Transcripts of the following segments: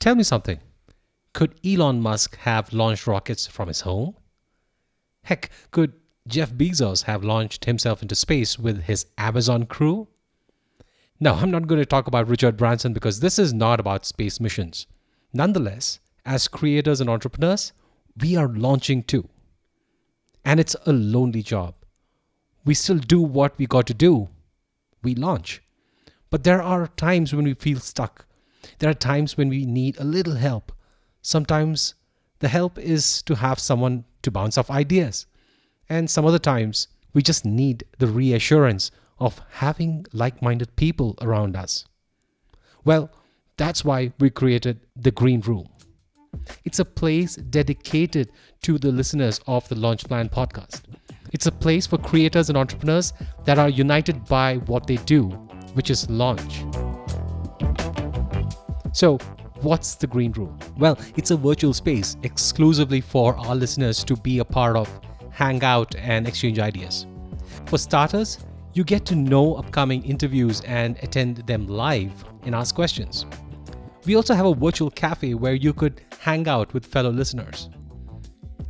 Tell me something. Could Elon Musk have launched rockets from his home? Heck, could Jeff Bezos have launched himself into space with his Amazon crew? Now, I'm not going to talk about Richard Branson because this is not about space missions. Nonetheless, as creators and entrepreneurs, we are launching too. And it's a lonely job. We still do what we got to do. We launch. But there are times when we feel stuck. There are times when we need a little help. Sometimes the help is to have someone to bounce off ideas. And some other times we just need the reassurance of having like minded people around us. Well, that's why we created the Green Room. It's a place dedicated to the listeners of the Launch Plan podcast. It's a place for creators and entrepreneurs that are united by what they do, which is launch. So, what's the Green Room? Well, it's a virtual space exclusively for our listeners to be a part of, hang out, and exchange ideas. For starters, you get to know upcoming interviews and attend them live and ask questions. We also have a virtual cafe where you could hang out with fellow listeners.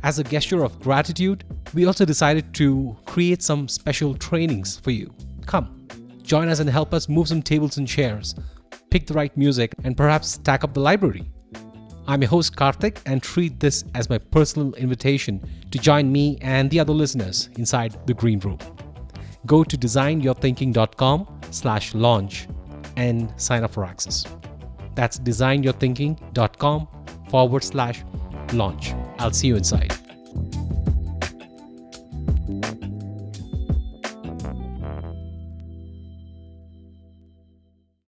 As a gesture of gratitude, we also decided to create some special trainings for you. Come, join us and help us move some tables and chairs, pick the right music, and perhaps stack up the library. I'm your host Karthik and treat this as my personal invitation to join me and the other listeners inside the green room. Go to designyourthinking.com slash launch and sign up for access. That's designyourthinking.com forward slash launch. I'll see you inside.